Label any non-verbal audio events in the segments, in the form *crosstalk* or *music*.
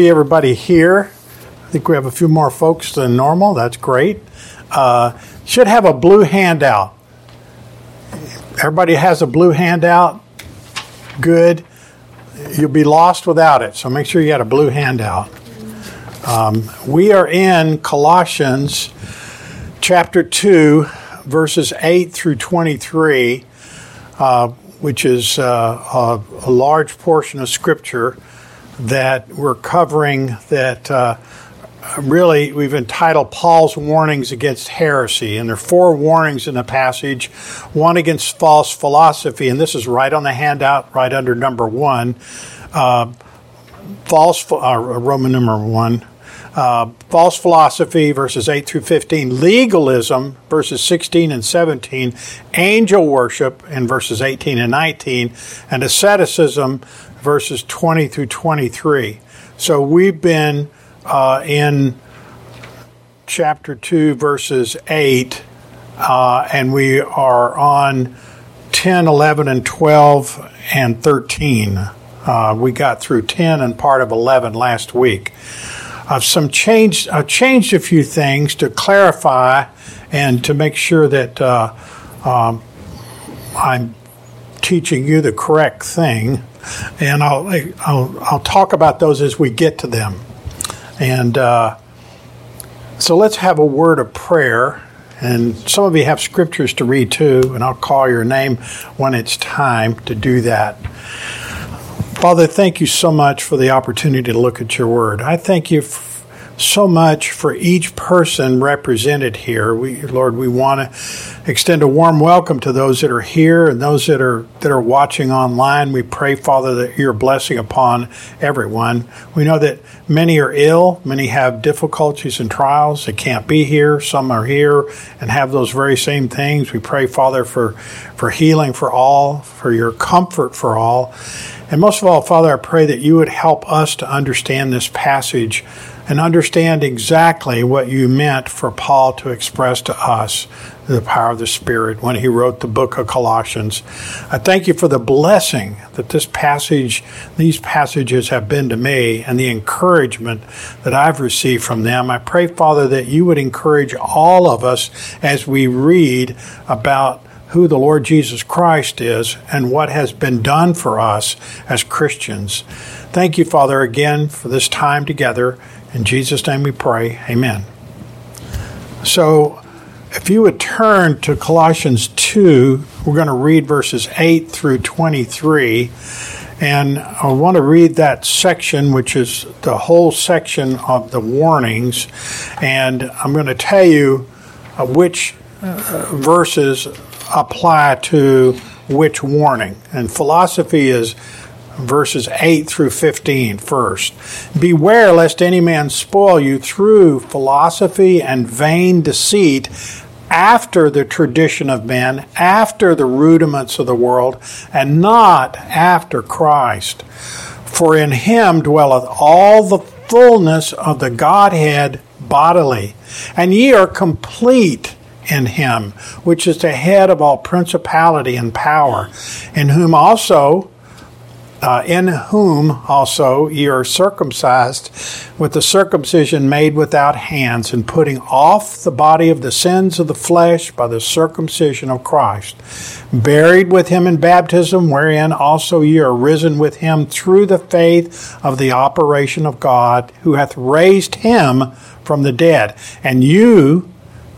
See everybody here. I think we have a few more folks than normal. That's great. Uh, should have a blue handout. Everybody has a blue handout. Good. You'll be lost without it, so make sure you got a blue handout. Um, we are in Colossians chapter 2, verses 8 through 23, uh, which is uh, a, a, large portion of Scripture that we're covering that uh, really we've entitled Paul's Warnings Against Heresy. And there are four warnings in the passage one against false philosophy, and this is right on the handout, right under number one. Uh, false, uh, Roman number one. Uh, false philosophy, verses 8 through 15, legalism, verses 16 and 17, angel worship, in verses 18 and 19, and asceticism, verses 20 through 23. So we've been uh, in chapter 2, verses 8, uh, and we are on 10, 11, and 12, and 13. Uh, we got through 10 and part of 11 last week. I've some changed. I've changed a few things to clarify and to make sure that uh, um, I'm teaching you the correct thing, and I'll, I'll, I'll talk about those as we get to them. And uh, so let's have a word of prayer. And some of you have scriptures to read too, and I'll call your name when it's time to do that. Father, thank you so much for the opportunity to look at your word. I thank you so much for each person represented here. We, Lord, we want to extend a warm welcome to those that are here and those that are that are watching online. We pray, Father, that your blessing upon everyone. We know that many are ill, many have difficulties and trials. They can't be here. Some are here and have those very same things. We pray, Father, for for healing for all, for your comfort for all. And most of all, Father, I pray that you would help us to understand this passage and understand exactly what you meant for Paul to express to us the power of the Spirit when he wrote the book of Colossians. I thank you for the blessing that this passage, these passages have been to me and the encouragement that I've received from them. I pray, Father, that you would encourage all of us as we read about who the Lord Jesus Christ is and what has been done for us as Christians. Thank you, Father, again for this time together. In Jesus' name we pray. Amen. So, if you would turn to Colossians 2, we're going to read verses 8 through 23. And I want to read that section, which is the whole section of the warnings. And I'm going to tell you uh, which uh, verses apply to which warning. And philosophy is verses 8 through 15 first. Beware lest any man spoil you through philosophy and vain deceit after the tradition of men, after the rudiments of the world, and not after Christ. For in him dwelleth all the fullness of the Godhead bodily, and ye are complete in him, which is the head of all principality and power, in whom also uh, in whom also ye are circumcised with the circumcision made without hands, and putting off the body of the sins of the flesh by the circumcision of Christ, buried with him in baptism, wherein also ye are risen with him through the faith of the operation of God, who hath raised him from the dead, and you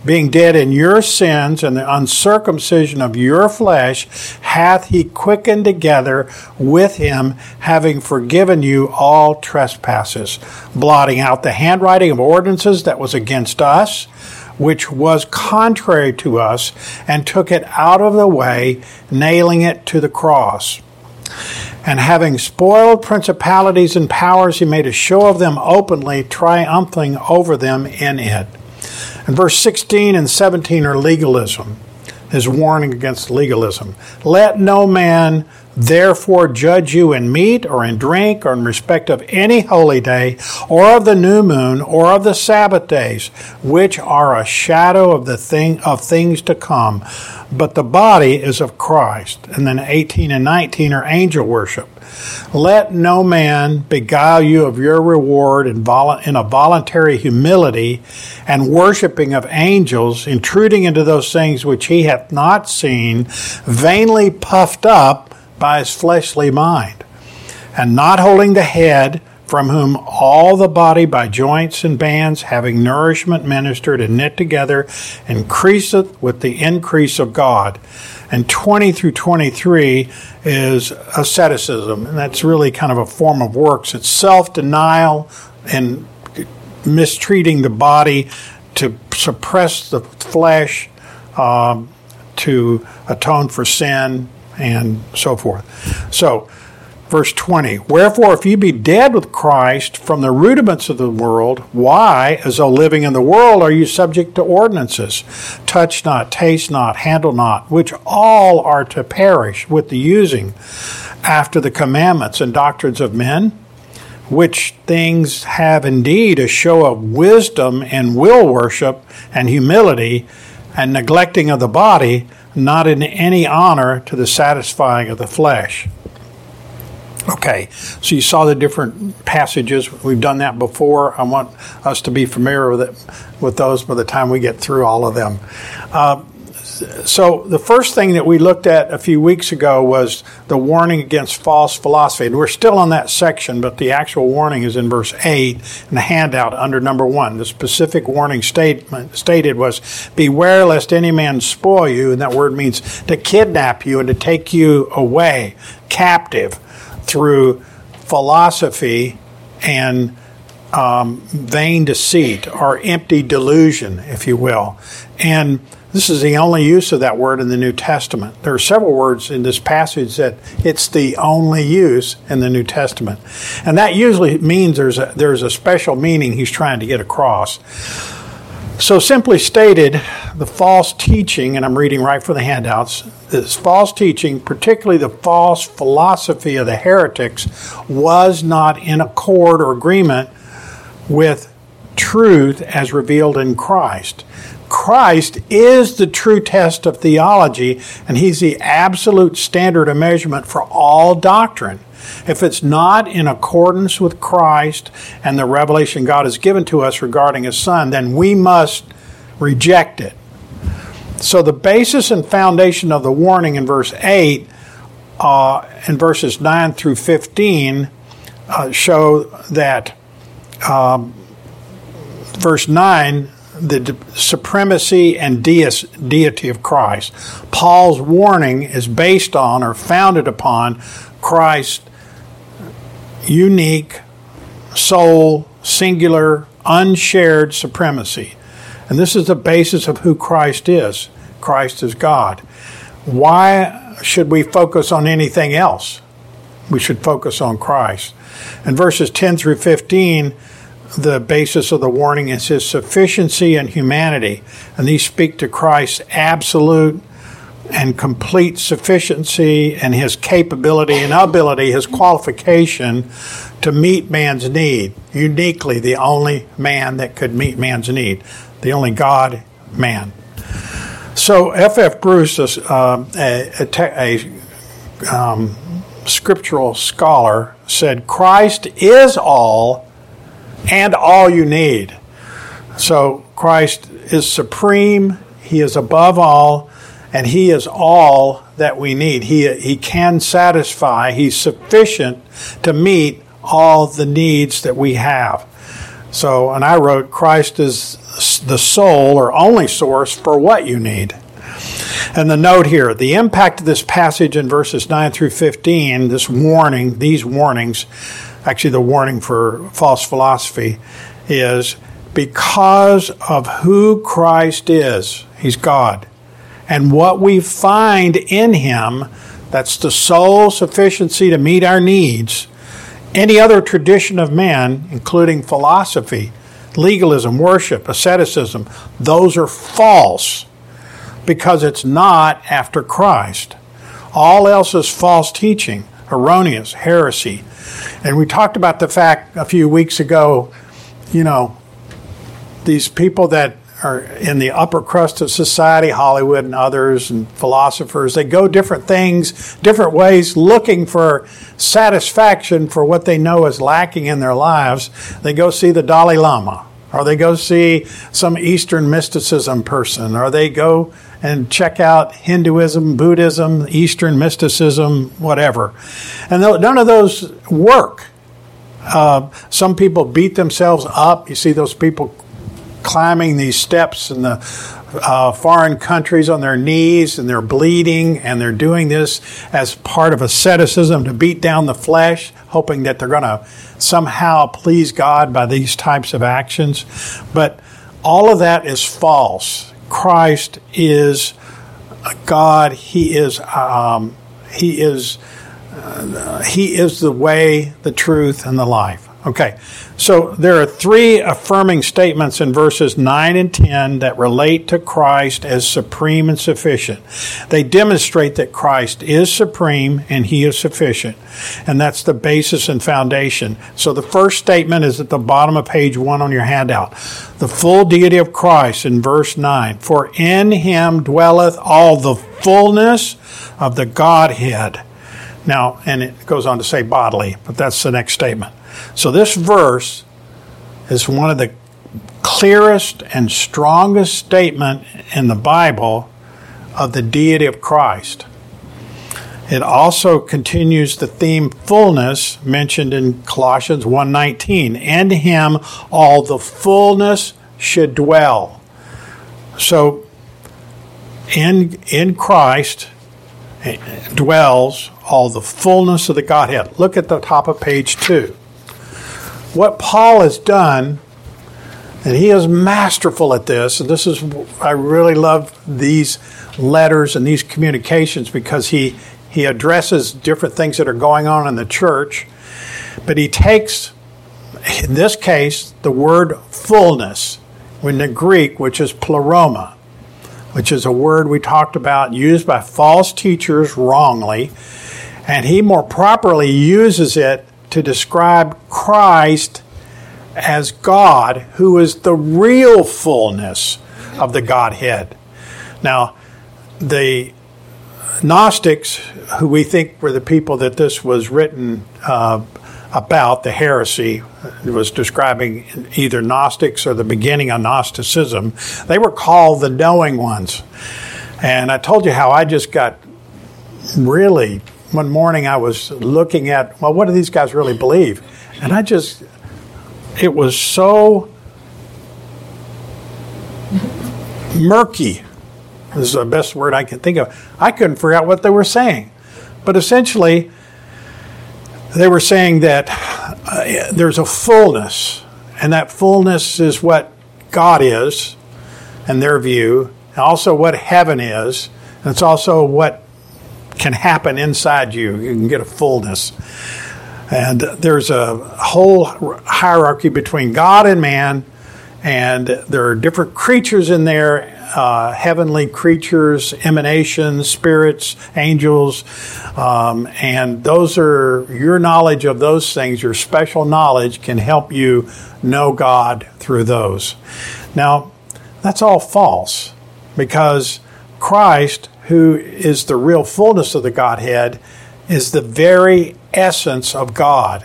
being dead in your sins and the uncircumcision of your flesh, hath he quickened together with him, having forgiven you all trespasses, blotting out the handwriting of ordinances that was against us, which was contrary to us, and took it out of the way, nailing it to the cross. And having spoiled principalities and powers, he made a show of them openly, triumphing over them in it. And verse 16 and 17 are legalism, his warning against legalism. Let no man therefore judge you in meat or in drink or in respect of any holy day or of the new moon or of the Sabbath days, which are a shadow of the thing of things to come. But the body is of Christ. And then 18 and 19 are angel worship. Let no man beguile you of your reward in, vol- in a voluntary humility and worshiping of angels, intruding into those things which he hath not seen, vainly puffed up by his fleshly mind, and not holding the head, from whom all the body by joints and bands, having nourishment ministered and knit together, increaseth with the increase of God. And 20 through 23 is asceticism, and that's really kind of a form of works. It's self denial and mistreating the body to suppress the flesh, um, to atone for sin, and so forth. So, verse 20 Wherefore, if ye be dead with Christ from the rudiments of the world, why, as though living in the world, are you subject to ordinances? Touch not, taste not, handle not, which all are to perish with the using after the commandments and doctrines of men? Which things have indeed a show of wisdom and will worship and humility and neglecting of the body not in any honor to the satisfying of the flesh. Okay, so you saw the different passages. We've done that before. I want us to be familiar with it, with those by the time we get through all of them. Uh, so the first thing that we looked at a few weeks ago was the warning against false philosophy. And we're still on that section, but the actual warning is in verse 8 in the handout under number 1. The specific warning statement stated was, Beware lest any man spoil you. And that word means to kidnap you and to take you away captive through philosophy and um, vain deceit or empty delusion, if you will. And this is the only use of that word in the New Testament. There are several words in this passage that it's the only use in the New Testament. And that usually means there's a, there's a special meaning he's trying to get across. So, simply stated, the false teaching, and I'm reading right from the handouts, this false teaching, particularly the false philosophy of the heretics, was not in accord or agreement with truth as revealed in Christ. Christ is the true test of theology, and He's the absolute standard of measurement for all doctrine. If it's not in accordance with Christ and the revelation God has given to us regarding His Son, then we must reject it. So, the basis and foundation of the warning in verse 8 uh, and verses 9 through 15 uh, show that um, verse 9 the supremacy and deity of Christ. Paul's warning is based on or founded upon Christ's unique, sole, singular, unshared supremacy. And this is the basis of who Christ is. Christ is God. Why should we focus on anything else? We should focus on Christ. In verses 10 through 15, the basis of the warning is his sufficiency and humanity. And these speak to Christ's absolute and complete sufficiency and his capability and ability, his qualification to meet man's need. Uniquely, the only man that could meet man's need, the only God man. So, F. F. Bruce, uh, a, a, a um, scriptural scholar, said, Christ is all and all you need. So Christ is supreme, He is above all, and He is all that we need. He, he can satisfy, He's sufficient to meet all the needs that we have. So, and I wrote, Christ is the sole or only source for what you need. And the note here the impact of this passage in verses 9 through 15, this warning, these warnings, actually the warning for false philosophy is because of who Christ is. He's God. And what we find in Him, that's the sole sufficiency to meet our needs. Any other tradition of man, including philosophy, legalism, worship, asceticism, those are false because it's not after Christ. All else is false teaching, erroneous, heresy. And we talked about the fact a few weeks ago, you know, these people that are in the upper crust of society, Hollywood and others, and philosophers, they go different things, different ways, looking for satisfaction for what they know is lacking in their lives. They go see the Dalai Lama, or they go see some Eastern mysticism person, or they go and check out Hinduism, Buddhism, Eastern mysticism, whatever. And none of those work. Uh, some people beat themselves up. You see those people climbing these steps in the uh, foreign countries on their knees and they're bleeding and they're doing this as part of asceticism to beat down the flesh, hoping that they're going to somehow please God by these types of actions. But all of that is false. Christ is God. He is. Um, he is. Uh, he is the way, the truth, and the life. Okay, so there are three affirming statements in verses 9 and 10 that relate to Christ as supreme and sufficient. They demonstrate that Christ is supreme and he is sufficient. And that's the basis and foundation. So the first statement is at the bottom of page 1 on your handout. The full deity of Christ in verse 9. For in him dwelleth all the fullness of the Godhead. Now, and it goes on to say bodily, but that's the next statement. So this verse is one of the clearest and strongest statement in the Bible of the deity of Christ. It also continues the theme fullness mentioned in Colossians 1:19. In him all the fullness should dwell. So in in Christ eh, dwells all the fullness of the Godhead. Look at the top of page 2 what Paul has done, and he is masterful at this, and this is, I really love these letters and these communications because he, he addresses different things that are going on in the church, but he takes, in this case, the word fullness, in the Greek, which is pleroma, which is a word we talked about used by false teachers wrongly, and he more properly uses it to describe Christ as God, who is the real fullness of the Godhead. Now, the Gnostics, who we think were the people that this was written uh, about, the heresy, was describing either Gnostics or the beginning of Gnosticism, they were called the knowing ones. And I told you how I just got really one morning I was looking at, well, what do these guys really believe? And I just, it was so murky. This is the best word I can think of. I couldn't figure out what they were saying. But essentially, they were saying that uh, there's a fullness, and that fullness is what God is, in their view, and also what heaven is, and it's also what can happen inside you. You can get a fullness. And there's a whole hierarchy between God and man, and there are different creatures in there uh, heavenly creatures, emanations, spirits, angels, um, and those are your knowledge of those things, your special knowledge can help you know God through those. Now, that's all false because Christ who is the real fullness of the Godhead, is the very essence of God.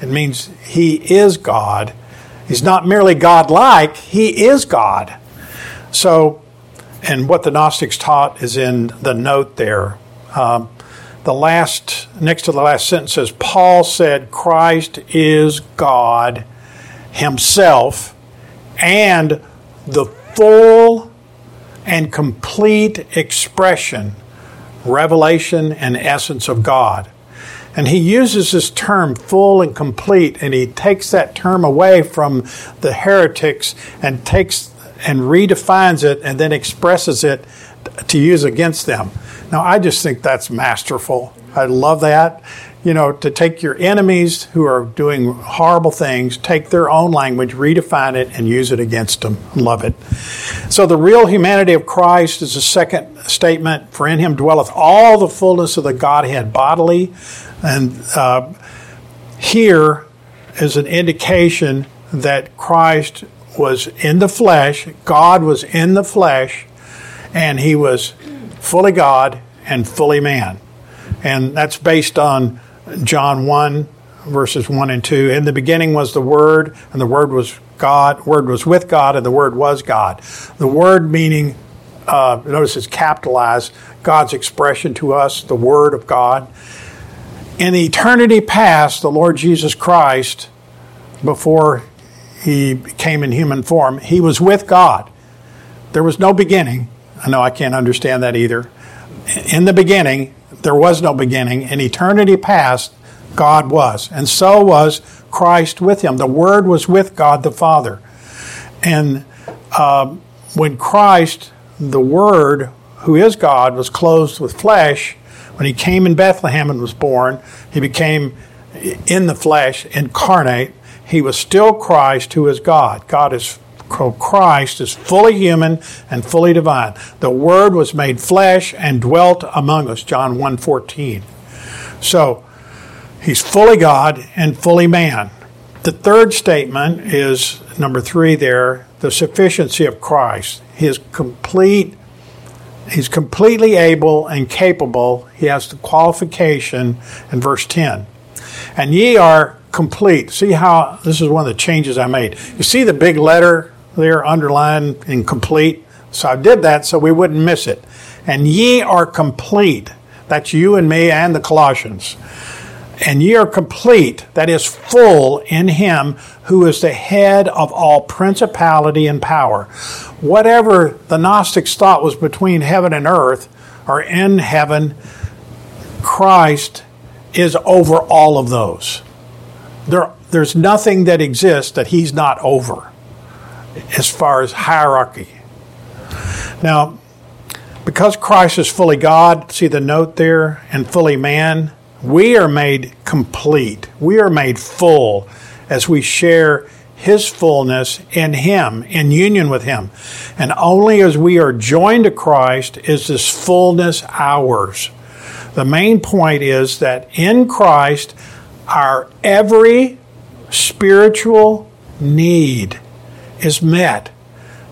It means He is God. He's not merely God like, He is God. So, and what the Gnostics taught is in the note there. Um, the last, next to the last sentence says, Paul said, Christ is God Himself and the full and complete expression, revelation, and essence of God. And he uses this term full and complete, and he takes that term away from the heretics and takes and redefines it and then expresses it to use against them. Now, I just think that's masterful. I love that you know, to take your enemies who are doing horrible things, take their own language, redefine it, and use it against them. Love it. So, the real humanity of Christ is the second statement For in him dwelleth all the fullness of the Godhead bodily. And uh, here is an indication that Christ was in the flesh, God was in the flesh, and he was fully God and fully man. And that's based on John 1, verses 1 and 2. In the beginning was the Word, and the Word was God, Word was with God, and the Word was God. The Word meaning, uh, notice it's capitalized, God's expression to us, the Word of God. In eternity past, the Lord Jesus Christ, before he came in human form, he was with God. There was no beginning. I know I can't understand that either. In the beginning, there was no beginning. In eternity past, God was. And so was Christ with him. The Word was with God the Father. And uh, when Christ, the Word, who is God, was clothed with flesh, when he came in Bethlehem and was born, he became in the flesh, incarnate. He was still Christ, who is God. God is Christ is fully human and fully divine. The Word was made flesh and dwelt among us, John 1.14. So, he's fully God and fully man. The third statement is number three there, the sufficiency of Christ. His complete, he's completely able and capable. He has the qualification in verse 10. And ye are complete. See how this is one of the changes I made. You see the big letter there underlined and complete. So I did that so we wouldn't miss it. And ye are complete. That's you and me and the Colossians. And ye are complete, that is full in him who is the head of all principality and power. Whatever the Gnostics thought was between heaven and earth, or in heaven, Christ is over all of those. There, there's nothing that exists that he's not over as far as hierarchy. Now, because Christ is fully God, see the note there, and fully man, we are made complete. We are made full as we share his fullness in him, in union with him. And only as we are joined to Christ is this fullness ours. The main point is that in Christ, our every spiritual need is met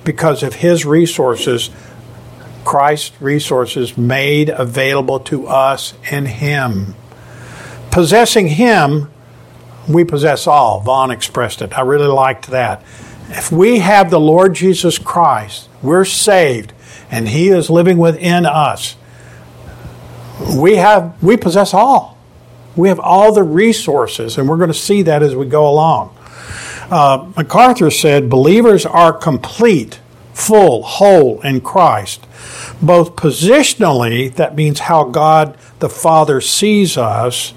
because of his resources, Christ's resources made available to us in him. Possessing him, we possess all. Vaughan expressed it. I really liked that. If we have the Lord Jesus Christ, we're saved, and he is living within us. We have we possess all. We have all the resources, and we're going to see that as we go along. Uh, MacArthur said believers are complete, full, whole in Christ. Both positionally, that means how God the Father sees us,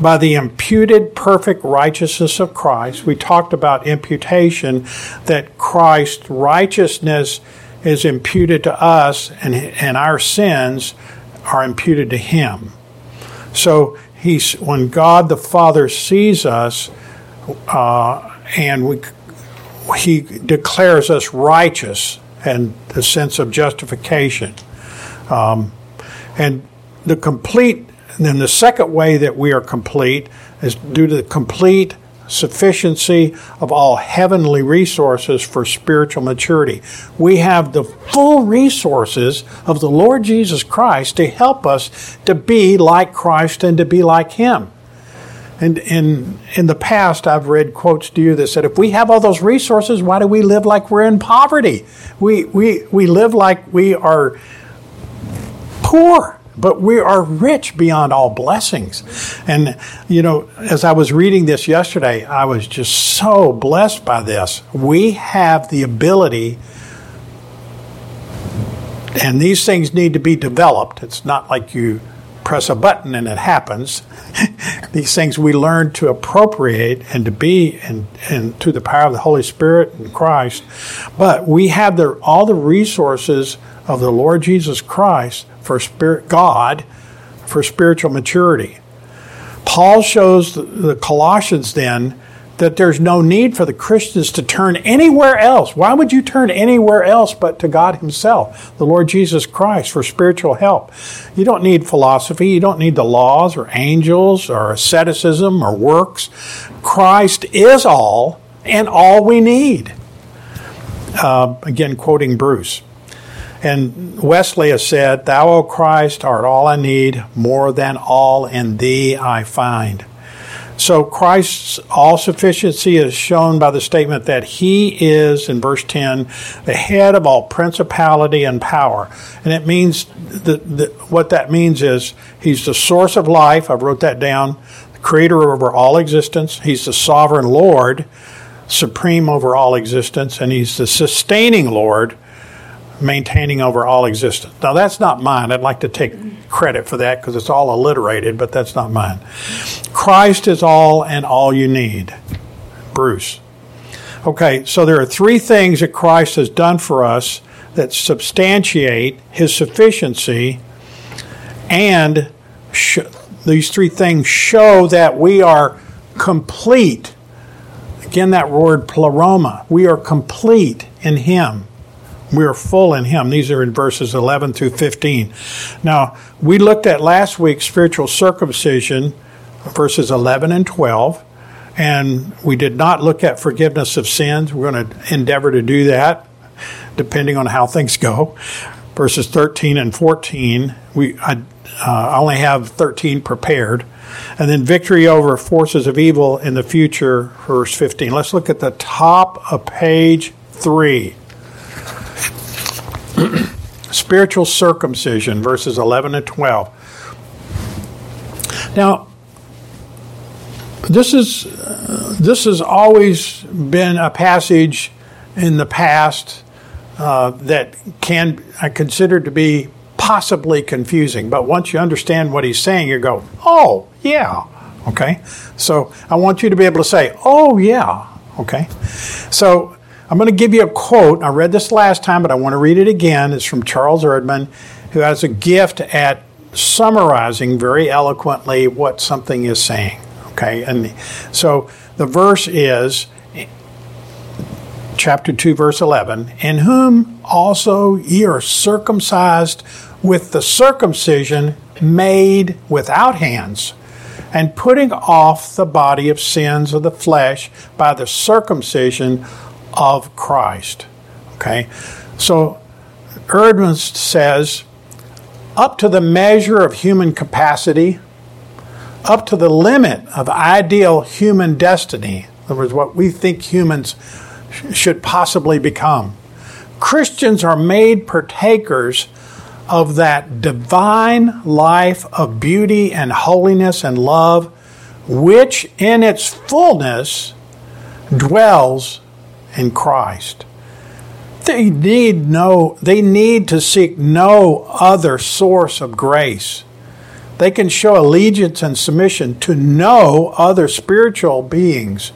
by the imputed perfect righteousness of Christ. We talked about imputation, that Christ's righteousness is imputed to us and, and our sins are imputed to him. So he's when God the Father sees us, uh, and we, he declares us righteous and the sense of justification. Um, and the complete, then the second way that we are complete is due to the complete sufficiency of all heavenly resources for spiritual maturity. We have the full resources of the Lord Jesus Christ to help us to be like Christ and to be like Him. And in in the past, I've read quotes to you that said, "If we have all those resources, why do we live like we're in poverty? We we we live like we are poor, but we are rich beyond all blessings." And you know, as I was reading this yesterday, I was just so blessed by this. We have the ability. And these things need to be developed. It's not like you press a button and it happens. *laughs* These things we learn to appropriate and to be and, and to the power of the Holy Spirit and Christ. But we have the, all the resources of the Lord Jesus Christ for spirit God for spiritual maturity. Paul shows the Colossians then that there's no need for the Christians to turn anywhere else. Why would you turn anywhere else but to God Himself, the Lord Jesus Christ, for spiritual help? You don't need philosophy, you don't need the laws or angels or asceticism or works. Christ is all and all we need. Uh, again, quoting Bruce. And Wesley has said, Thou, O Christ, art all I need, more than all in Thee I find. So Christ's all sufficiency is shown by the statement that he is, in verse 10, the head of all principality and power. And it means that, what that means is he's the source of life. I wrote that down. The creator over all existence. He's the sovereign Lord, supreme over all existence. And he's the sustaining Lord, maintaining over all existence. Now, that's not mine. I'd like to take credit for that because it's all alliterated, but that's not mine. Christ is all and all you need. Bruce. Okay, so there are three things that Christ has done for us that substantiate his sufficiency, and sh- these three things show that we are complete. Again, that word pleroma. We are complete in him. We are full in Him. These are in verses 11 through 15. Now, we looked at last week's spiritual circumcision, verses 11 and 12, and we did not look at forgiveness of sins. We're going to endeavor to do that, depending on how things go. Verses 13 and 14, we I, uh, only have 13 prepared. And then victory over forces of evil in the future, verse 15. Let's look at the top of page 3. *clears throat* spiritual circumcision, verses 11 and 12. Now, this is uh, this has always been a passage in the past uh, that can I consider to be possibly confusing. But once you understand what he's saying, you go, "Oh, yeah." Okay? So, I want you to be able to say, "Oh, yeah." Okay? So, I'm going to give you a quote. I read this last time, but I want to read it again. It's from Charles Erdman, who has a gift at summarizing very eloquently what something is saying. Okay, and so the verse is chapter 2, verse 11 In whom also ye are circumcised with the circumcision made without hands, and putting off the body of sins of the flesh by the circumcision of Christ. Okay? So Erdman says, up to the measure of human capacity, up to the limit of ideal human destiny, in other words, what we think humans should possibly become. Christians are made partakers of that divine life of beauty and holiness and love, which in its fullness dwells in Christ. They need no they need to seek no other source of grace. They can show allegiance and submission to no other spiritual beings.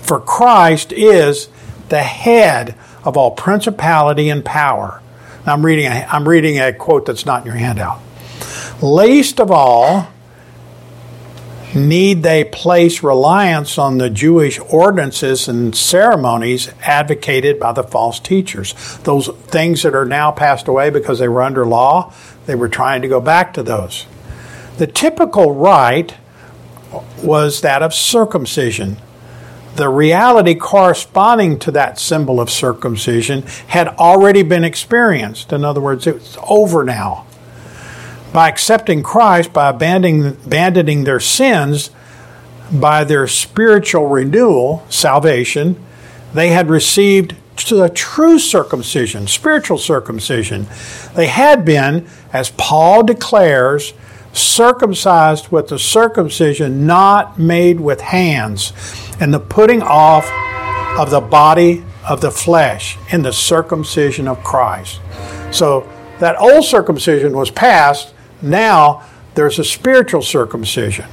For Christ is the head of all principality and power. I'm reading a, I'm reading a quote that's not in your handout. Least of all, need they place reliance on the Jewish ordinances and ceremonies advocated by the false teachers? Those things that are now passed away because they were under law, they were trying to go back to those. The typical rite was that of circumcision. The reality corresponding to that symbol of circumcision had already been experienced. In other words, it's over now by accepting Christ, by abandoning, abandoning their sins, by their spiritual renewal, salvation, they had received the true circumcision, spiritual circumcision. They had been, as Paul declares, circumcised with the circumcision not made with hands, and the putting off of the body of the flesh in the circumcision of Christ. So that old circumcision was past, now there's a spiritual circumcision,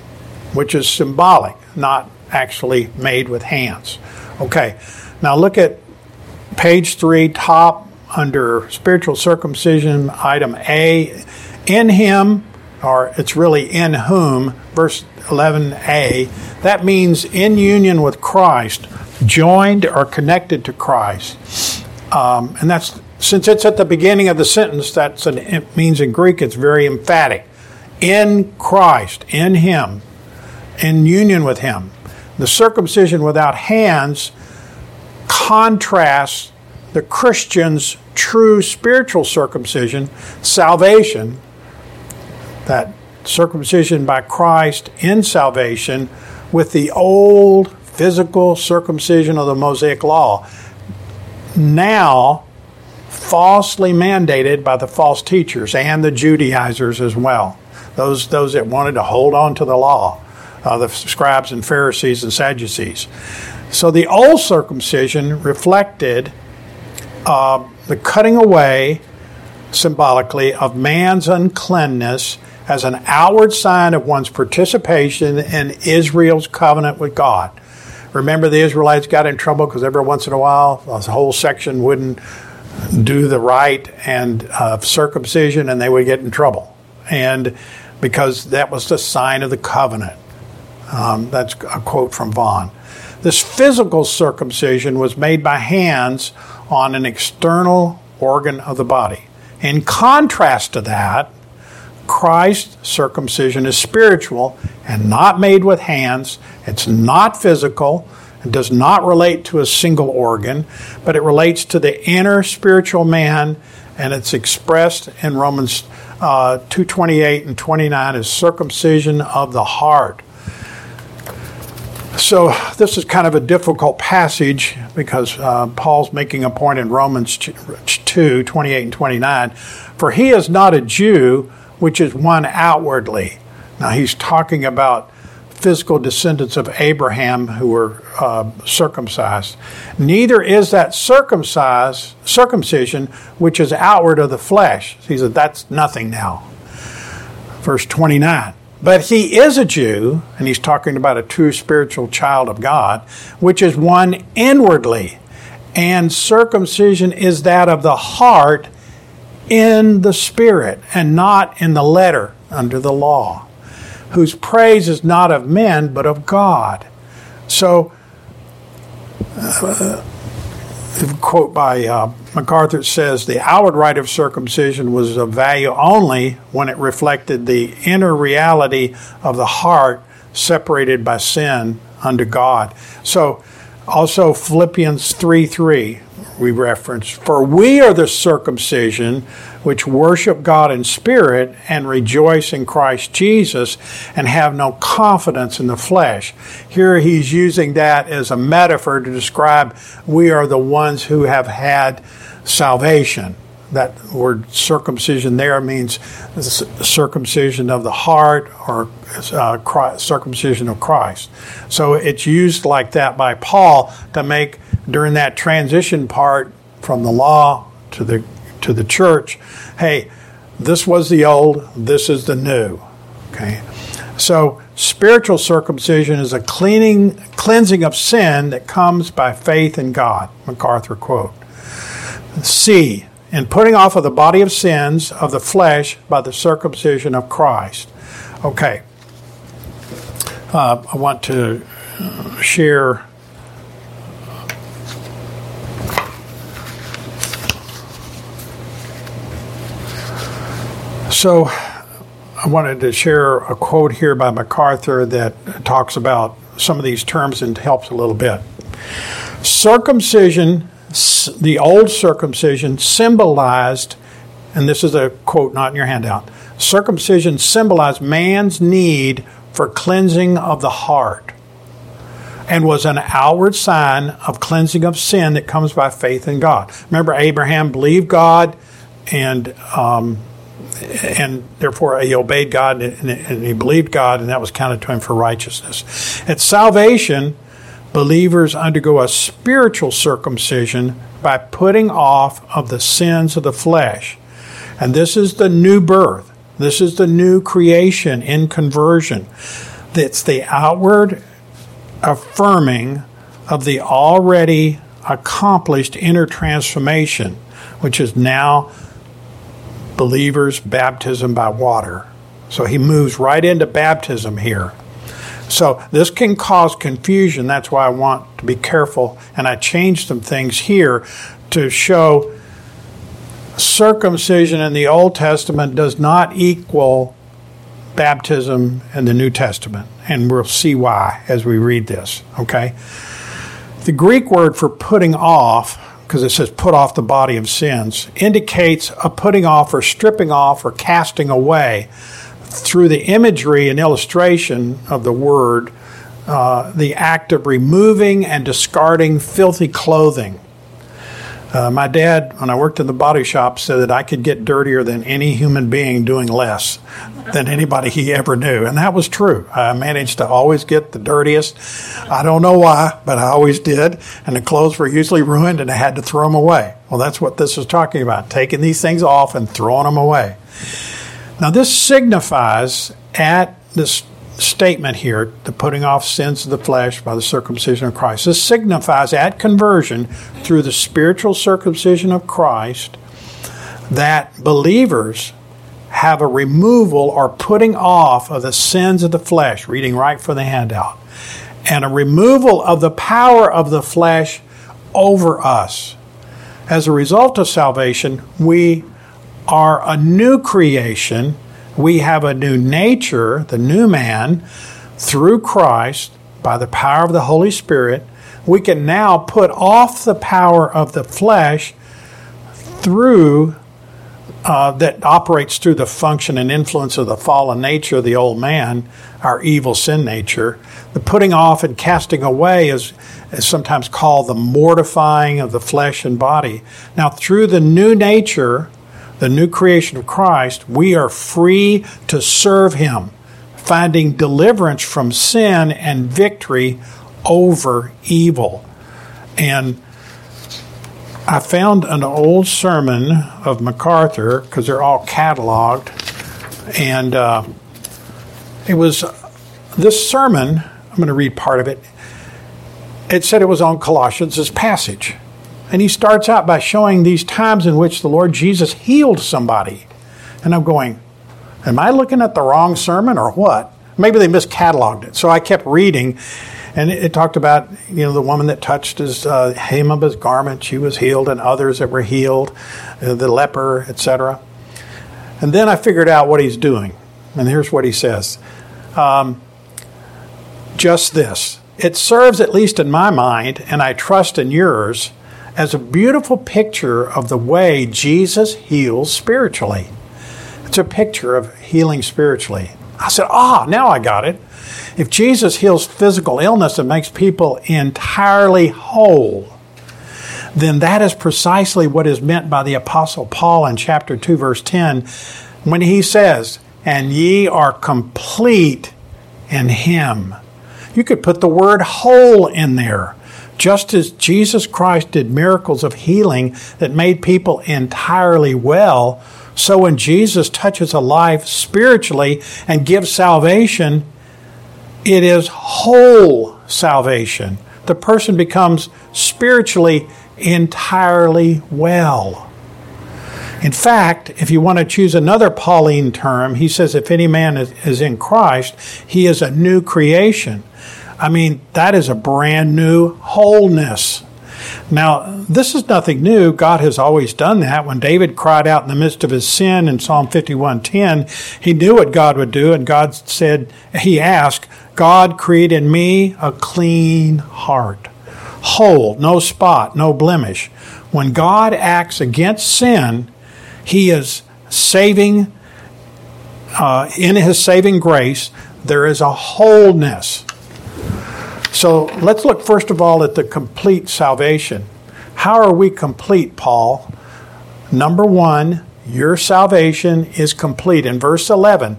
which is symbolic, not actually made with hands. Okay, now look at page three, top under spiritual circumcision, item A. In him, or it's really in whom, verse 11a, that means in union with Christ, joined or connected to Christ. Um, and that's since it's at the beginning of the sentence, it means in Greek it's very emphatic. In Christ, in Him, in union with Him. The circumcision without hands contrasts the Christian's true spiritual circumcision, salvation, that circumcision by Christ in salvation, with the old physical circumcision of the Mosaic law. Now, falsely mandated by the false teachers and the Judaizers as well. Those, those that wanted to hold on to the law, uh, the scribes and Pharisees and Sadducees. So the old circumcision reflected uh, the cutting away symbolically of man's uncleanness as an outward sign of one's participation in Israel's covenant with God. Remember, the Israelites got in trouble because every once in a while, a whole section wouldn't do the rite and uh, circumcision, and they would get in trouble. And because that was the sign of the covenant. Um, that's a quote from Vaughan. This physical circumcision was made by hands on an external organ of the body. In contrast to that, Christ's circumcision is spiritual and not made with hands. It's not physical. It does not relate to a single organ, but it relates to the inner spiritual man, and it's expressed in Romans uh, 2.28 and 29 as circumcision of the heart. So this is kind of a difficult passage because uh, Paul's making a point in Romans 2, 28 and 29. For he is not a Jew, which is one outwardly. Now he's talking about physical descendants of Abraham who were uh, circumcised. Neither is that circumcised circumcision which is outward of the flesh. He said that's nothing now. Verse 29. But he is a Jew, and he's talking about a true spiritual child of God, which is one inwardly. And circumcision is that of the heart in the spirit and not in the letter under the law, whose praise is not of men but of God. So, uh, quote by uh, MacArthur says the outward rite of circumcision was of value only when it reflected the inner reality of the heart separated by sin unto God. So, also Philippians 3 3, we reference, for we are the circumcision which worship God in spirit and rejoice in Christ Jesus and have no confidence in the flesh. Here he's using that as a metaphor to describe we are the ones who have had salvation. That word circumcision there means circumcision of the heart or uh, Christ, circumcision of Christ. So it's used like that by Paul to make during that transition part from the law to the to the church, hey, this was the old, this is the new. Okay? So spiritual circumcision is a cleaning cleansing of sin that comes by faith in God. MacArthur quote. C. In putting off of the body of sins of the flesh by the circumcision of Christ. Okay. Uh, I want to share So, I wanted to share a quote here by MacArthur that talks about some of these terms and helps a little bit. Circumcision, the old circumcision, symbolized, and this is a quote not in your handout circumcision symbolized man's need for cleansing of the heart and was an outward sign of cleansing of sin that comes by faith in God. Remember, Abraham believed God and um, and therefore he obeyed God and he believed God, and that was counted to him for righteousness. At salvation, believers undergo a spiritual circumcision by putting off of the sins of the flesh. And this is the new birth. This is the new creation in conversion. It's the outward affirming of the already accomplished inner transformation, which is now believers' baptism by water. So he moves right into baptism here. So this can cause confusion. That's why I want to be careful. And I changed some things here to show circumcision in the Old Testament does not equal baptism in the New Testament. And we'll see why as we read this. Okay? The Greek word for putting off, because it says put off the body of sins, indicates a putting off or stripping off or casting away through the imagery and illustration of the word, uh, the act of removing and discarding filthy clothing. Uh, my dad, when I worked in the body shop, said that I could get dirtier than any human being doing less than anybody he ever knew. And that was true. I managed to always get the dirtiest. I don't know why, but I always did. And the clothes were usually ruined and I had to throw them away. Well, that's what this is talking about taking these things off and throwing them away. Now, this signifies at this statement here, the putting off sins of the flesh by the circumcision of Christ. This signifies at conversion through the spiritual circumcision of Christ that believers have a removal or putting off of the sins of the flesh, reading right for the handout, and a removal of the power of the flesh over us. As a result of salvation, we are a new creation. We have a new nature, the new man, through Christ by the power of the Holy Spirit. We can now put off the power of the flesh through uh, that operates through the function and influence of the fallen nature of the old man, our evil sin nature. The putting off and casting away is, is sometimes called the mortifying of the flesh and body. Now, through the new nature, the new creation of Christ, we are free to serve Him, finding deliverance from sin and victory over evil. And I found an old sermon of MacArthur because they're all cataloged, and uh, it was this sermon. I'm going to read part of it. It said it was on Colossians, passage. And he starts out by showing these times in which the Lord Jesus healed somebody. And I'm going, Am I looking at the wrong sermon or what? Maybe they miscatalogued it. So I kept reading, and it, it talked about you know the woman that touched his uh, hem of his garment; she was healed, and others that were healed, uh, the leper, etc. And then I figured out what he's doing, and here's what he says: um, Just this. It serves, at least in my mind, and I trust in yours, as a beautiful picture of the way Jesus heals spiritually. It's a picture of healing spiritually. I said, ah, now I got it. If Jesus heals physical illness and makes people entirely whole, then that is precisely what is meant by the Apostle Paul in chapter 2, verse 10, when he says, And ye are complete in him. You could put the word whole in there. Just as Jesus Christ did miracles of healing that made people entirely well, so when Jesus touches a life spiritually and gives salvation, it is whole salvation. The person becomes spiritually entirely well. In fact, if you want to choose another Pauline term, he says, if any man is, in Christ, he is a new creation. I mean, that is a brand new wholeness. Now, this is nothing new. God has always done that. When David cried out in the midst of his sin in Psalm 51:10, he knew what God would do and God said he asked, "God create in me a clean heart, whole, no spot, no blemish." When God acts against sin, he is saving uh, in his saving grace, there is a wholeness. So let's look first of all at the complete salvation. How are we complete, Paul? Number one, your salvation is complete. In verse 11,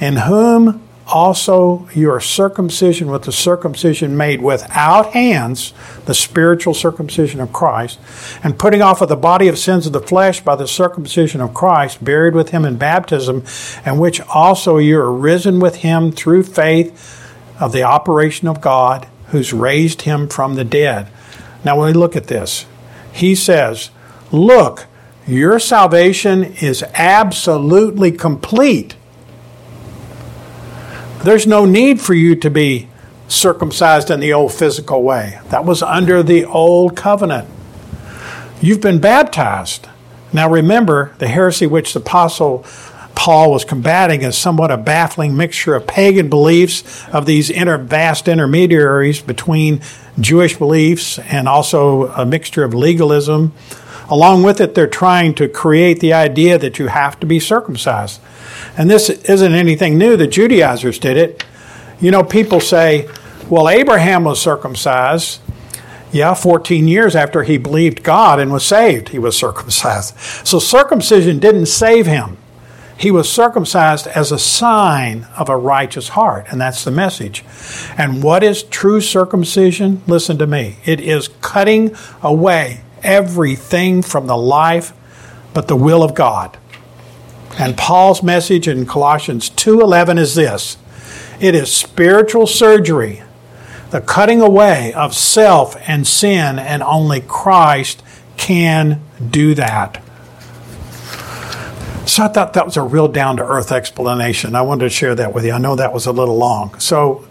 in whom also your circumcision with the circumcision made without hands, the spiritual circumcision of Christ, and putting off of the body of sins of the flesh by the circumcision of Christ, buried with him in baptism, and which also you are risen with him through faith of the operation of God who's raised him from the dead. Now, when we look at this, he says, Look, your salvation is absolutely complete. there's no need for you to be circumcised in the old physical way. That was under the old covenant. You've been baptized. Now remember, the heresy which the apostle Paul was combating is somewhat a baffling mixture of pagan beliefs of these inter, vast intermediaries between Jewish beliefs and also a mixture of legalism. Along with it, they're trying to create the idea that you have to be circumcised. And this isn't anything new. The Judaizers did it. You know, people say, well, Abraham was circumcised. Yeah, 14 years after he believed God and was saved, he was circumcised. So circumcision didn't save him. He was circumcised as a sign of a righteous heart, and that's the message. And what is true circumcision? Listen to me. It is cutting away everything from the life but the will of God. And Paul's message in Colossians 2:11 is this. It is spiritual surgery, the cutting away of self and sin, and only Christ can do that. So I thought that was a real down to earth explanation. I wanted to share that with you. I know that was a little long. So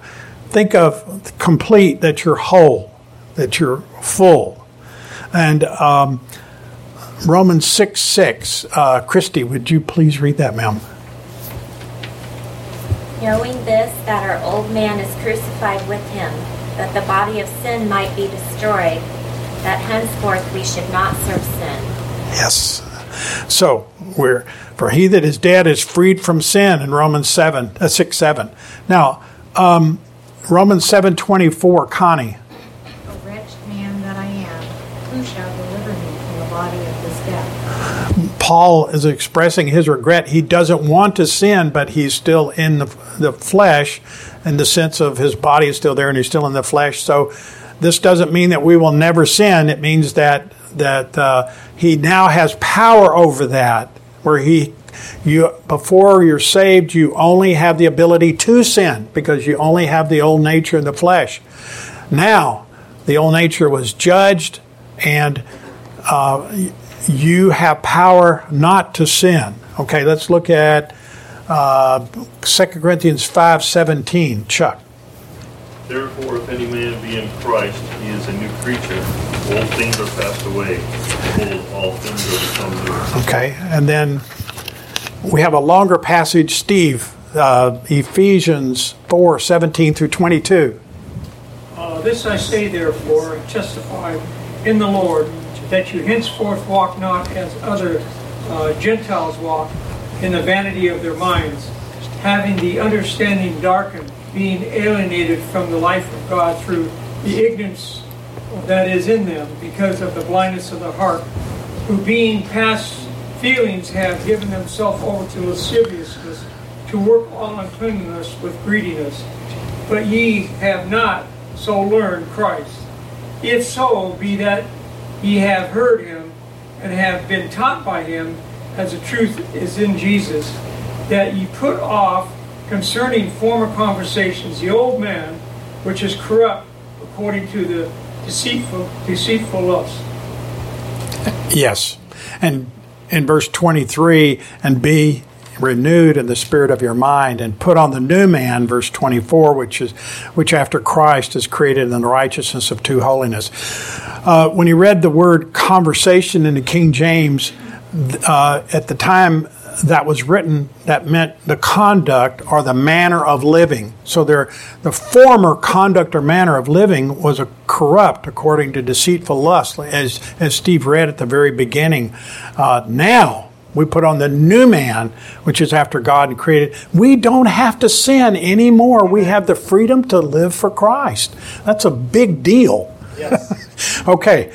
think of complete, that you're whole, that you're full. And um, Romans 6 6. Uh, Christy, would you please read that, ma'am? Knowing this, that our old man is crucified with him, that the body of sin might be destroyed, that henceforth we should not serve sin. Yes. So we're for he that is dead is freed from sin in Romans seven uh, six seven. Now, um, Romans seven twenty four. Connie. A wretched man that I am, who shall deliver me from the body of this death? Paul is expressing his regret. He doesn't want to sin, but he's still in the, the flesh, in the sense of his body is still there and he's still in the flesh. So, this doesn't mean that we will never sin. It means that that uh, he now has power over that where he you before you're saved you only have the ability to sin because you only have the old nature in the flesh. Now the old nature was judged and uh, you have power not to sin. Okay let's look at uh, 2 corinthians 5.17 chuck Therefore, if any man be in Christ, he is a new creature. Old things are passed away. Behold, all things are become new. Okay, and then we have a longer passage, Steve, uh, Ephesians 4 17 through 22. Uh, this I say, therefore, and testify in the Lord, that you henceforth walk not as other uh, Gentiles walk, in the vanity of their minds, having the understanding darkened, being alienated from the life of God through the ignorance that is in them, because of the blindness of the heart, who being past feelings have given themselves over to lasciviousness, to work all uncleanness with greediness. But ye have not so learned Christ. If so, be that ye have heard him and have been taught by him, as the truth is in Jesus, that ye put off concerning former conversations the old man, which is corrupt according to the deceitful deceitful lust. Yes. And in verse 23, and be renewed in the spirit of your mind and put on the new man verse 24 which is which after christ is created in the righteousness of true holiness uh, when you read the word conversation in the king james uh, at the time that was written that meant the conduct or the manner of living. So there, the former conduct or manner of living was a corrupt according to deceitful lust, as, as Steve read at the very beginning. Uh, now, we put on the new man, which is after God created. We don't have to sin anymore. We have the freedom to live for Christ. That's a big deal. Yes. *laughs* okay.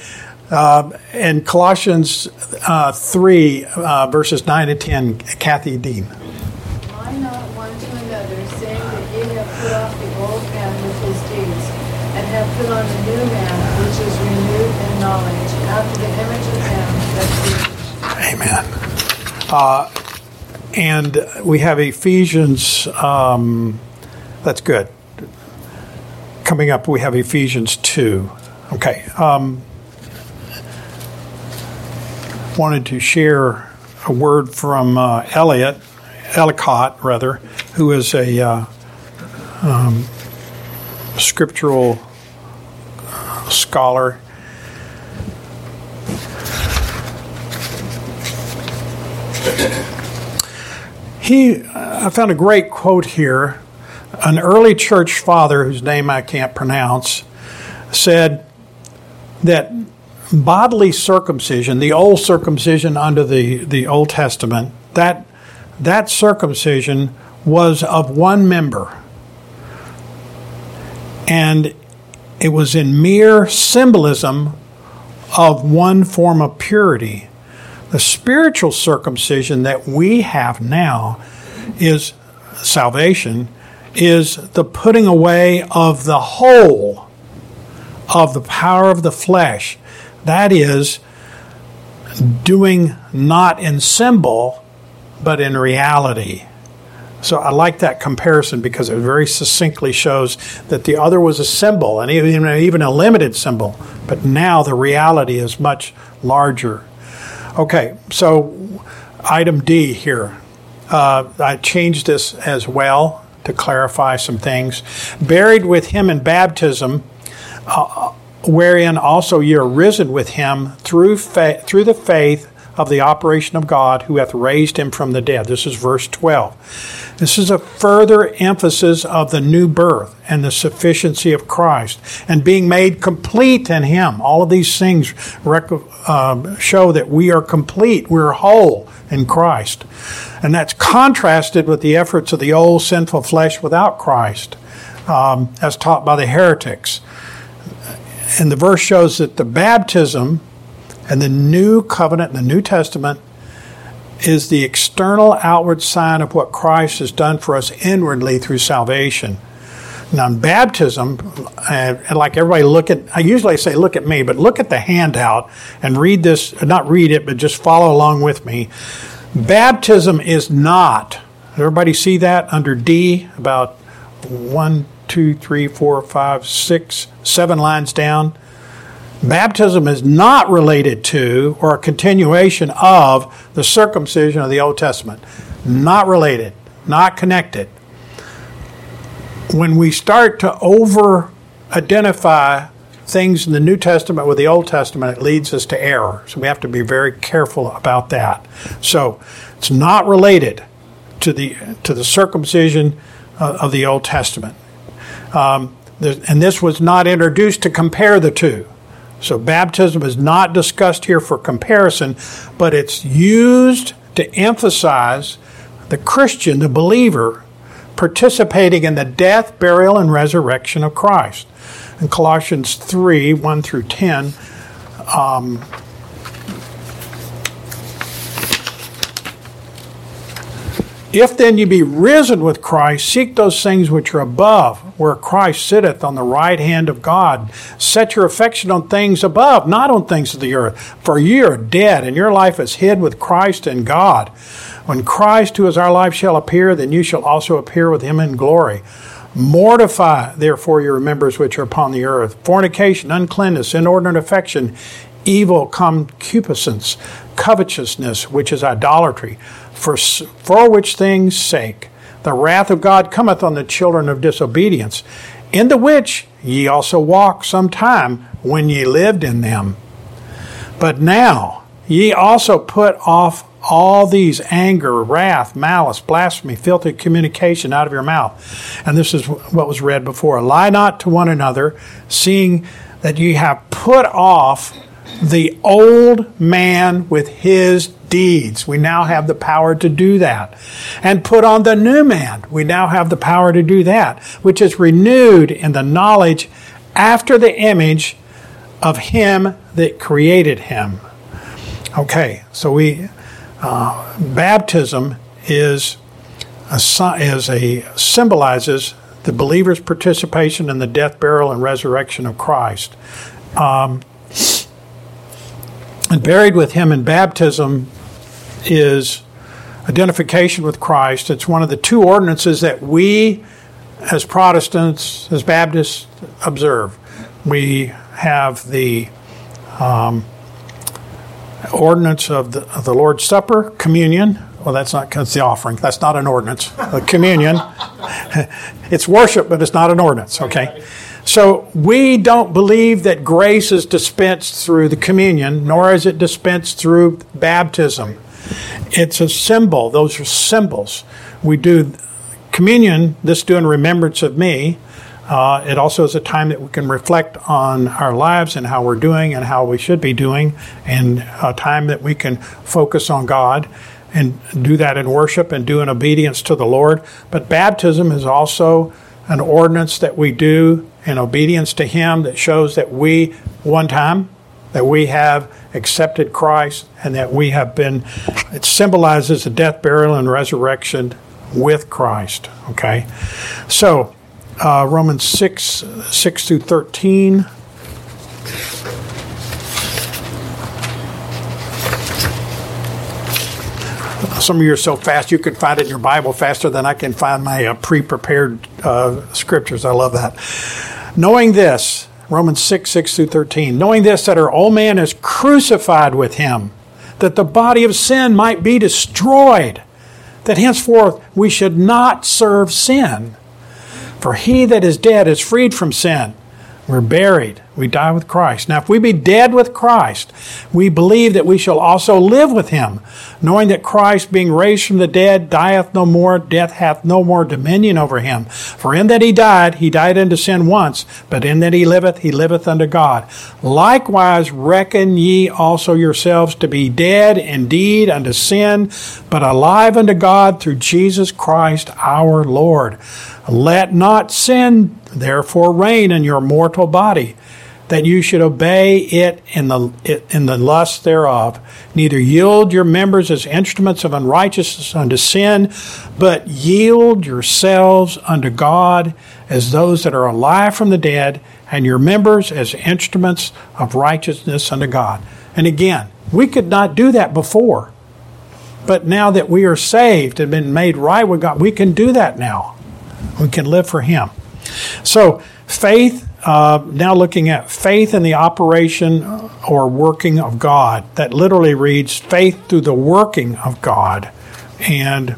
Uh, in Colossians uh, 3, uh, verses 9 to 10, Kathy Dean. Lie not one to another, saying that ye have put off the old man with his deeds, and have put on the new man, which is renewed in knowledge, after the image of him that Amen. Uh, and we have Ephesians, um, that's good. Coming up, we have Ephesians 2. Okay. Um, wanted to share a word from uh, Elliot, Ellicott, rather, who is a uh, um, scriptural scholar. He, I found a great quote here. An early church father, whose name I can't pronounce, said that bodily circumcision, the old circumcision under the, the Old Testament, that, that circumcision was of one member. And it was in mere symbolism of one form of purity. The spiritual circumcision that we have now is salvation, is the putting away of the whole of the power of the flesh. That is, doing not in symbol, but in reality. So I like that comparison because it very succinctly shows that the other was a symbol and even, even a limited symbol, but now the reality is much larger. Okay, so item D here. Uh, I changed this as well to clarify some things. Buried with him in baptism, uh, wherein also ye are risen with him through, fa- through the faith of the operation of God who hath raised him from the dead. This is verse 12. This is a further emphasis of the new birth and the sufficiency of Christ and being made complete in him. All of these things rec- uh, show that we are complete, we're whole in Christ. And that's contrasted with the efforts of the old sinful flesh without Christ, um, as taught by the heretics. And the verse shows that the baptism and the new covenant, the New Testament, is the external outward sign of what Christ has done for us inwardly through salvation. Now, in baptism, uh, like everybody look at, I usually say look at me, but look at the handout and read this, not read it, but just follow along with me. Baptism is not, everybody see that under D, about one, two, three, four, five, six, seven lines down. Baptism is not related to or a continuation of the circumcision of the Old Testament. Not related, not connected. When we start to over identify things in the New Testament with the Old Testament, it leads us to error. So we have to be very careful about that. So it's not related to the to the circumcision uh, of the Old Testament. Um, and this was not introduced to compare the two. So baptism is not discussed here for comparison, but it's used to emphasize the Christian, the believer, participating in the death, burial, and resurrection of Christ. In Colossians 3 1 through 10, um, If then you be risen with Christ, seek those things which are above, where Christ sitteth on the right hand of God. Set your affection on things above, not on things of the earth. For ye are dead, and your life is hid with Christ in God. When Christ, who is our life, shall appear, then you shall also appear with him in glory. Mortify, therefore, your members which are upon the earth fornication, uncleanness, inordinate affection, evil concupiscence, covetousness, which is idolatry for, for which things' sake the wrath of God cometh on the children of disobedience, in the which ye also walked some time when ye lived in them. But now ye also put off all these anger, wrath, malice, blasphemy, filthy communication out of your mouth. And this is what was read before. Lie not to one another, seeing that ye have put off the old man with his deeds. We now have the power to do that. And put on the new man. We now have the power to do that, which is renewed in the knowledge after the image of him that created him. Okay, so we uh, baptism is a, is a symbolizes the believer's participation in the death, burial, and resurrection of Christ. Um, and buried with him in baptism is identification with Christ. It's one of the two ordinances that we, as Protestants, as Baptists, observe. We have the um, ordinance of the, of the Lord's Supper, communion. Well, that's not that's the offering. That's not an ordinance. Communion, *laughs* it's worship, but it's not an ordinance, okay? So we don't believe that grace is dispensed through the communion, nor is it dispensed through baptism. It's a symbol, those are symbols. We do communion, this do in remembrance of me. Uh, it also is a time that we can reflect on our lives and how we're doing and how we should be doing, and a time that we can focus on God and do that in worship and do in obedience to the Lord. But baptism is also an ordinance that we do in obedience to Him that shows that we, one time, that we have accepted Christ and that we have been, it symbolizes the death, burial, and resurrection with Christ. Okay? So, uh, Romans 6, 6 through 13. Some of you are so fast you can find it in your Bible faster than I can find my uh, pre prepared uh, scriptures. I love that. Knowing this, Romans 6, 6 through 13, knowing this, that our old man is crucified with him, that the body of sin might be destroyed, that henceforth we should not serve sin. For he that is dead is freed from sin. We're buried. We die with Christ. Now, if we be dead with Christ, we believe that we shall also live with him, knowing that Christ, being raised from the dead, dieth no more, death hath no more dominion over him. For in that he died, he died unto sin once, but in that he liveth, he liveth unto God. Likewise, reckon ye also yourselves to be dead indeed unto sin, but alive unto God through Jesus Christ our Lord. Let not sin therefore reign in your mortal body, that you should obey it in the in the lust thereof. Neither yield your members as instruments of unrighteousness unto sin, but yield yourselves unto God as those that are alive from the dead, and your members as instruments of righteousness unto God. And again, we could not do that before. But now that we are saved and been made right with God, we can do that now. We can live for Him. So, faith, uh, now looking at faith in the operation or working of God. That literally reads faith through the working of God. And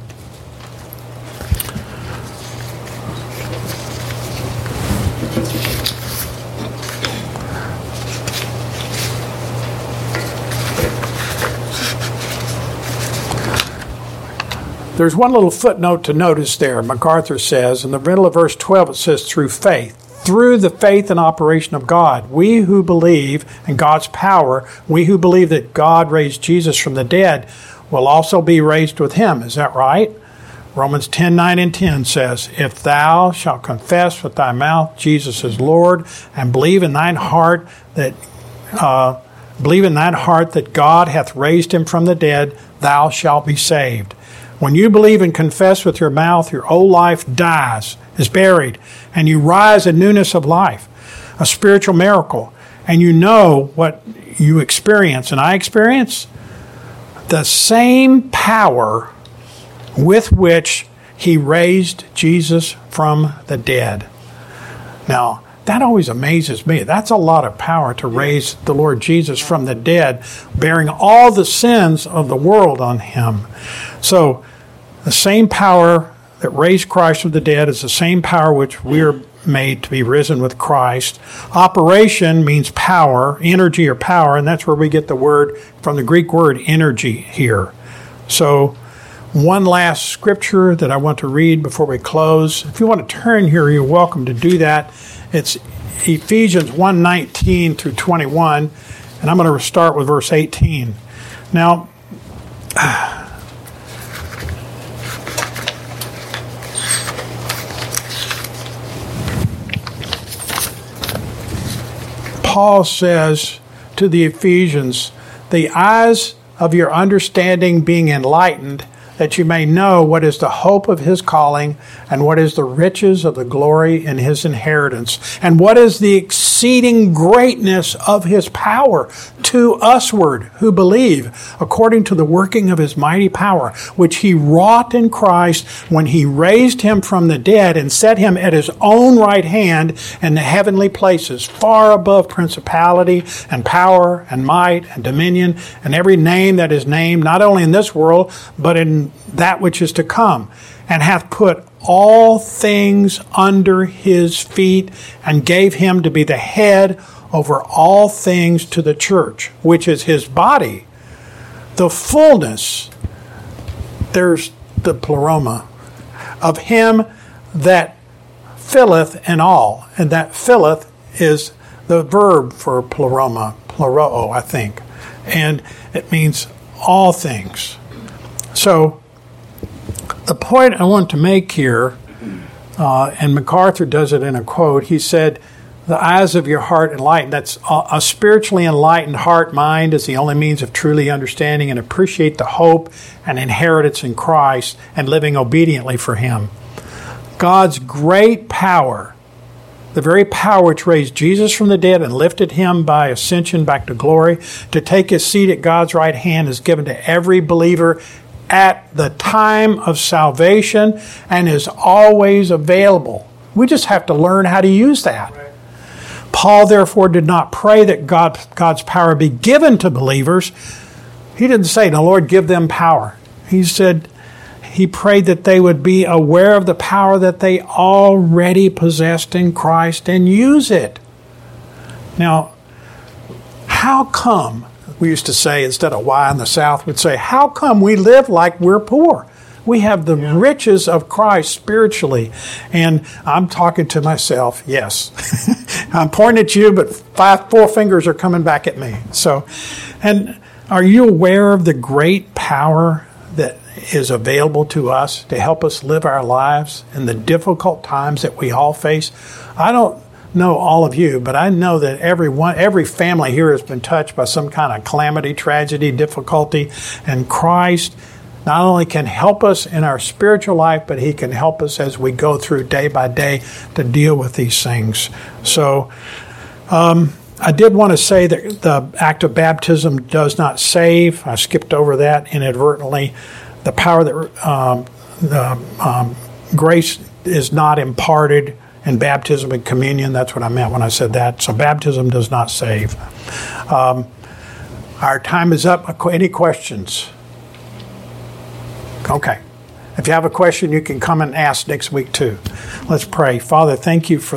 There's one little footnote to notice there. MacArthur says, in the middle of verse 12, it says, through faith. Through the faith and operation of God, we who believe in God's power, we who believe that God raised Jesus from the dead, will also be raised with him. Is that right? Romans 10 9 and 10 says, If thou shalt confess with thy mouth Jesus is Lord, and believe in thine heart that uh, believe in thine heart that God hath raised him from the dead, thou shalt be saved. When you believe and confess with your mouth, your old life dies, is buried, and you rise in newness of life, a spiritual miracle. And you know what you experience, and I experience the same power with which he raised Jesus from the dead. Now, that always amazes me. That's a lot of power to raise the Lord Jesus from the dead, bearing all the sins of the world on him. So, the same power that raised Christ from the dead is the same power which we're made to be risen with Christ. Operation means power, energy or power, and that's where we get the word from the Greek word energy here. So, one last scripture that I want to read before we close. If you want to turn here, you're welcome to do that. It's Ephesians 1:19 through 21, and I'm going to start with verse 18. Now, Paul says to the Ephesians, the eyes of your understanding being enlightened, that you may know what is the hope of his calling, and what is the riches of the glory in his inheritance, and what is the exceeding greatness of his power to usward who believe, according to the working of his mighty power, which he wrought in Christ when he raised him from the dead and set him at his own right hand in the heavenly places, far above principality and power and might and dominion and every name that is named, not only in this world, but in that which is to come, and hath put all things under his feet and gave him to be the head over all things to the church, which is his body, the fullness, there's the pleroma, of him that filleth in all. And that filleth is the verb for pleroma, pleroo, I think. And it means all things. So, the point I want to make here, uh, and MacArthur does it in a quote, he said, the eyes of your heart enlightened. That's a, a spiritually enlightened heart mind is the only means of truly understanding and appreciate the hope and inheritance in Christ and living obediently for Him. God's great power, the very power which raised Jesus from the dead and lifted him by ascension back to glory, to take his seat at God's right hand, is given to every believer at the time of salvation and is always available. We just have to learn how to use that. Paul, therefore, did not pray that God, God's power be given to believers. He didn't say, The Lord, give them power. He said, He prayed that they would be aware of the power that they already possessed in Christ and use it. Now, how come, we used to say, instead of why in the South, we'd say, How come we live like we're poor? We have the yeah. riches of Christ spiritually. And I'm talking to myself, yes. *laughs* I'm pointing at you, but five, four fingers are coming back at me. So, and are you aware of the great power that is available to us to help us live our lives in the difficult times that we all face? I don't know all of you, but I know that every one, every family here has been touched by some kind of calamity, tragedy, difficulty, and Christ not only can help us in our spiritual life, but He can help us as we go through day by day to deal with these things. So, um, I did want to say that the act of baptism does not save. I skipped over that inadvertently. The power that um, the um, grace is not imparted in baptism and communion. That's what I meant when I said that. So baptism does not save. Um, our time is up. Any questions? Okay. If you have a question, you can come and ask next week too. Let's pray. Father, thank you for